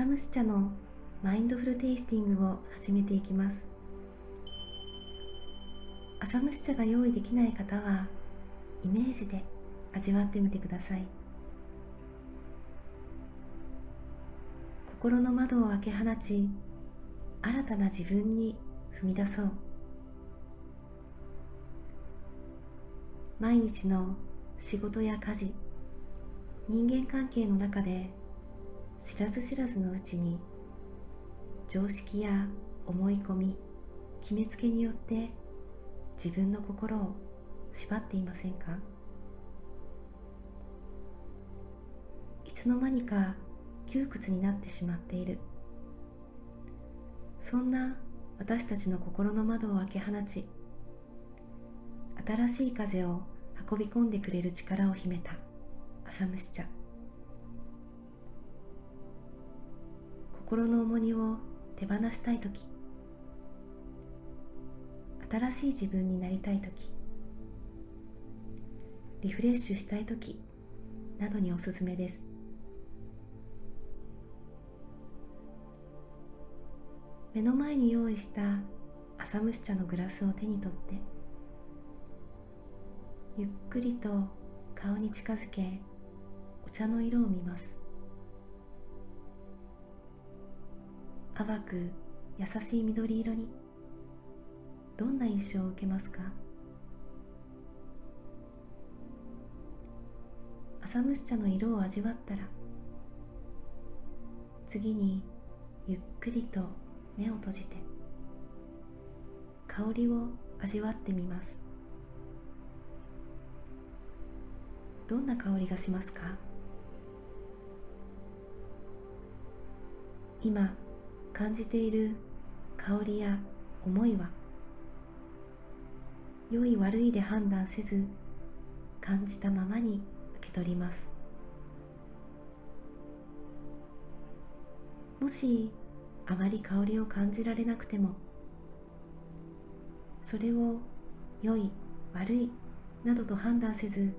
浅蒸し茶のマインドフルテイスティングを始めていきます。浅蒸し茶が用意できない方はイメージで味わってみてください。心の窓を開け放ち新たな自分に踏み出そう。毎日の仕事や家事人間関係の中で知らず知らずのうちに常識や思い込み決めつけによって自分の心を縛っていませんか？いつの間にか窮屈になってしまっている。そんな私たちの心の窓を開け放ち新しい風を運び込んでくれる力を秘めた朝蒸し茶。心の重荷を手放したい時。新しい自分になりたい時。リフレッシュしたい時。などにおすすめです。目の前に用意した朝蒸し茶のグラスを手に取ってゆっくりと顔に近づけお茶の色を見ます。淡く優しい緑色にどんな印象を受けますか？朝蒸し茶の色を味わったら次にゆっくりと目を閉じて香りを味わってみます。どんな香りがしますか？今感じている香りや思いは良い悪いで判断せず感じたままに受け取ります。もしあまり香りを感じられなくてもそれを良い悪いなどと判断せず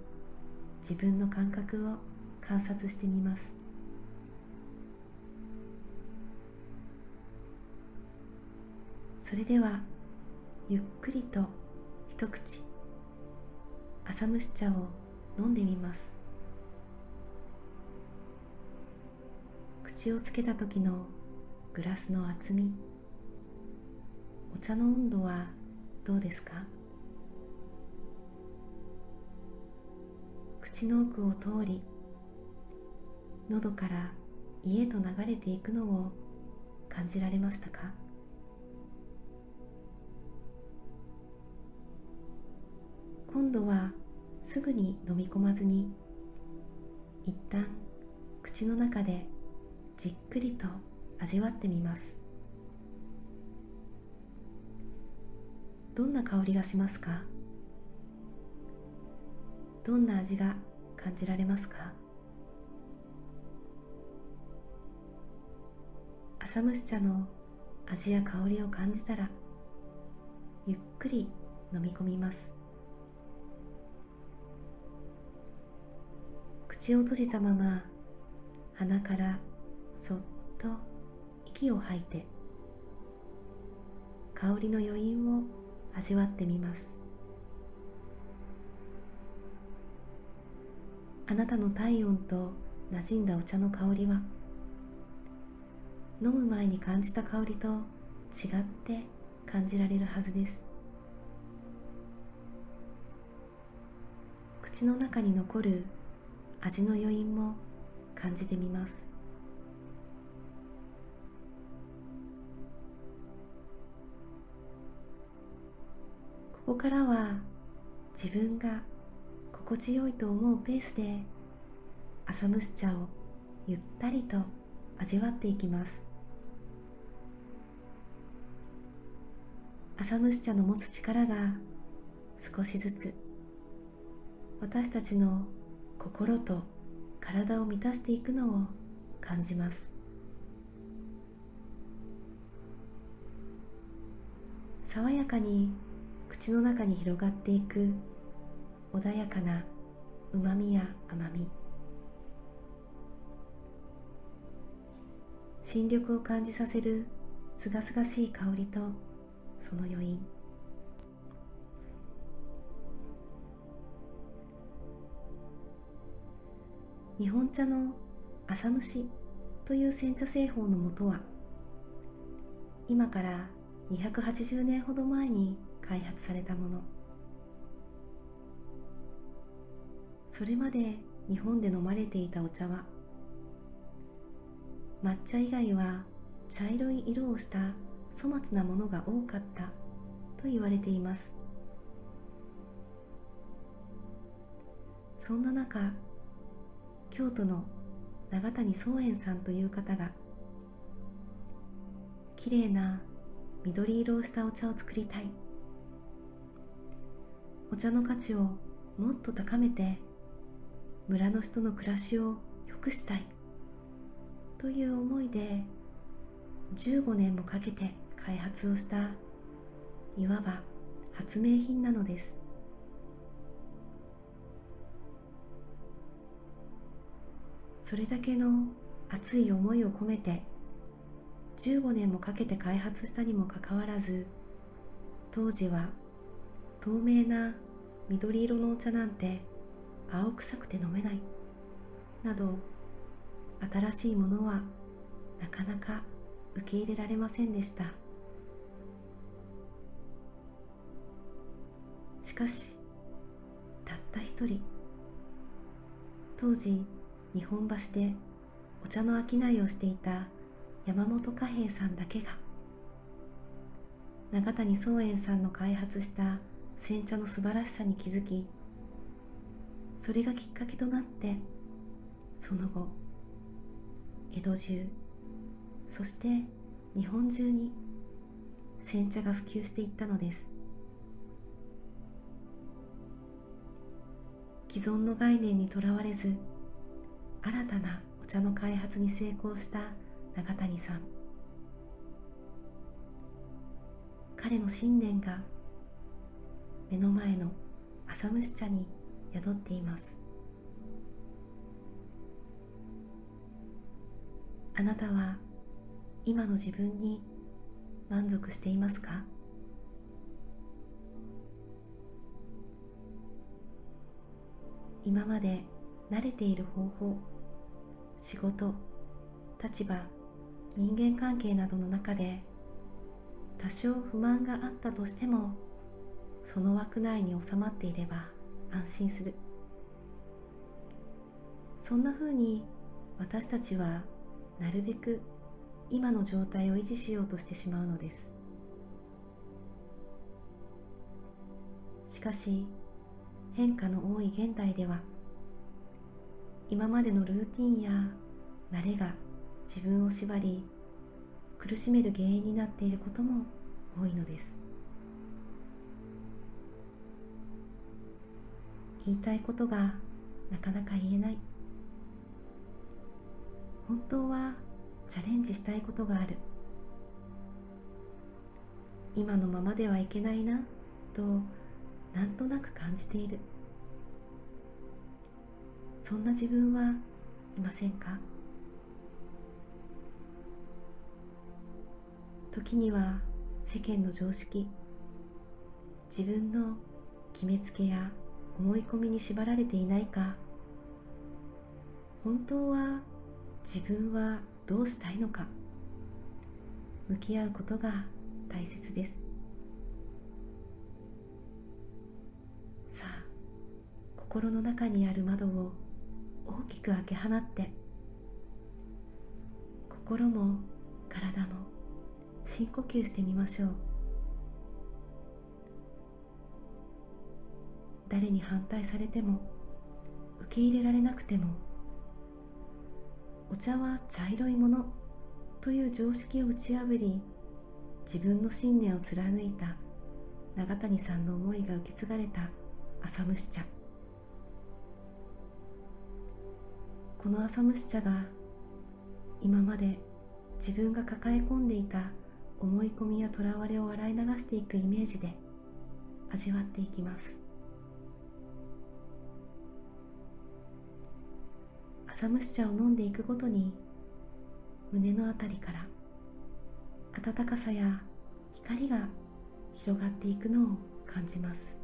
自分の感覚を観察してみます。それではゆっくりと一口朝蒸し茶を飲んでみます。口をつけた時のグラスの厚みお茶の温度はどうですか？口の奥を通り喉から胃へと流れていくのを感じられましたか？今度はすぐに飲み込まずに一旦口の中でじっくりと味わってみます。どんな香りがしますか？どんな味が感じられますか？浅蒸し茶の味や香りを感じたらゆっくり飲み込みます。口を閉じたまま鼻からそっと息を吐いて香りの余韻を味わってみます。あなたの体温と馴染んだお茶の香りは飲む前に感じた香りと違って感じられるはずです。口の中に残る味の余韻も感じてみます。ここからは自分が心地よいと思うペースで朝蒸し茶をゆったりと味わっていきます。朝蒸し茶の持つ力が少しずつ私たちの心と体を満たしていくのを感じます。爽やかに口の中に広がっていく穏やかなうまみや甘み。新緑を感じさせるすがすがしい香りとその余韻。日本茶の浅蒸しという煎茶製法のもとは今から280年ほど前に開発されたもの。それまで日本で飲まれていたお茶は抹茶以外は茶色い色をした粗末なものが多かったと言われています。そんな中京都の長谷宗円さんという方がきれいな緑色をしたお茶を作りたい。お茶の価値をもっと高めて村の人の暮らしを良くしたい。という思いで15年もかけて開発をしたいわば発明品なのです。それだけの熱い思いを込めて15年もかけて開発したにもかかわらず当時は透明な緑色のお茶なんて青臭くて飲めないなど新しいものはなかなか受け入れられませんでした。しかしたった一人当時日本橋でお茶の商いをしていた山本貨幣さんだけが永谷宗円さんの開発した煎茶の素晴らしさに気づきそれがきっかけとなってその後江戸中そして日本中に煎茶が普及していったのです。既存の概念にとらわれず新たなお茶の開発に成功した永谷さん。彼の信念が目の前の浅蒸し茶に宿っています。あなたは今の自分に満足していますか？今まで慣れている方法仕事立場人間関係などの中で多少不満があったとしてもその枠内に収まっていれば安心する。そんなふうに私たちはなるべく今の状態を維持しようとしてしまうのです。しかし変化の多い現代では今までのルーティンや慣れが自分を縛り苦しめる原因になっていることも多いのです。言いたいことがなかなか言えない。本当はチャレンジしたいことがある。今のままではいけないなとなんとなく感じている。そんな自分はいませんか？時には世間の常識自分の決めつけや思い込みに縛られていないか。本当は自分はどうしたいのか。向き合うことが大切です。さあ心の中にある窓を大きく開け放って心も体も深呼吸してみましょう。誰に反対されても受け入れられなくてもお茶は茶色いものという常識を打ち破り自分の信念を貫いた永谷さんの思いが受け継がれた浅蒸し茶。この浅蒸し茶が今まで自分が抱え込んでいた思い込みやとらわれを洗い流していくイメージで味わっていきます。浅蒸し茶を飲んでいくごとに胸のあたりから暖かさや光が広がっていくのを感じます。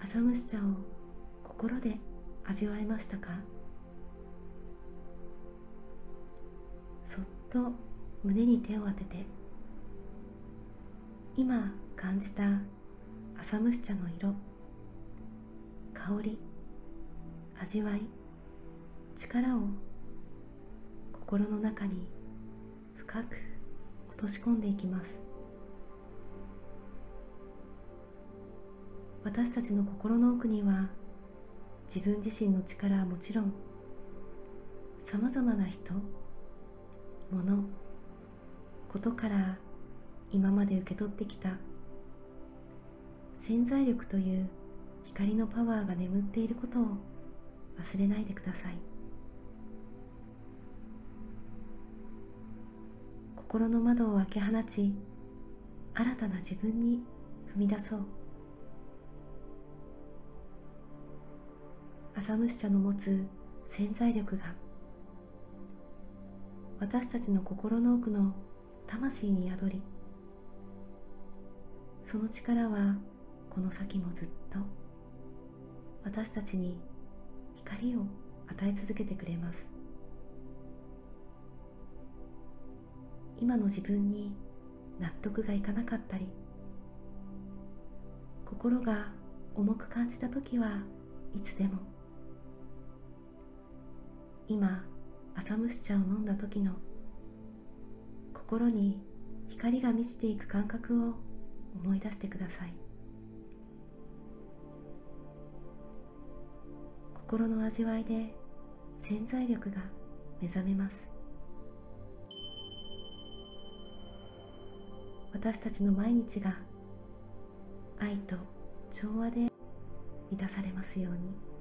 浅蒸し茶を心で味わえましたか？そっと胸に手を当てて今感じた浅蒸し茶の色香り味わい力を心の中に深く落とし込んでいきます。私たちの心の奥には自分自身の力はもちろんさまざまな人物ことから今まで受け取ってきた潜在力という光のパワーが眠っていることを忘れないでください。心の窓を開け放ち新たな自分に踏み出そう。浅虫茶の持つ潜在力が私たちの心の奥の魂に宿りその力はこの先もずっと私たちに光を与え続けてくれます。今の自分に納得がいかなかったり心が重く感じた時はいつでも今朝蒸し茶を飲んだ時の心に光が満ちていく感覚を思い出してください心の味わいで潜在力が目覚めます私たちの毎日が愛と調和で満たされますように。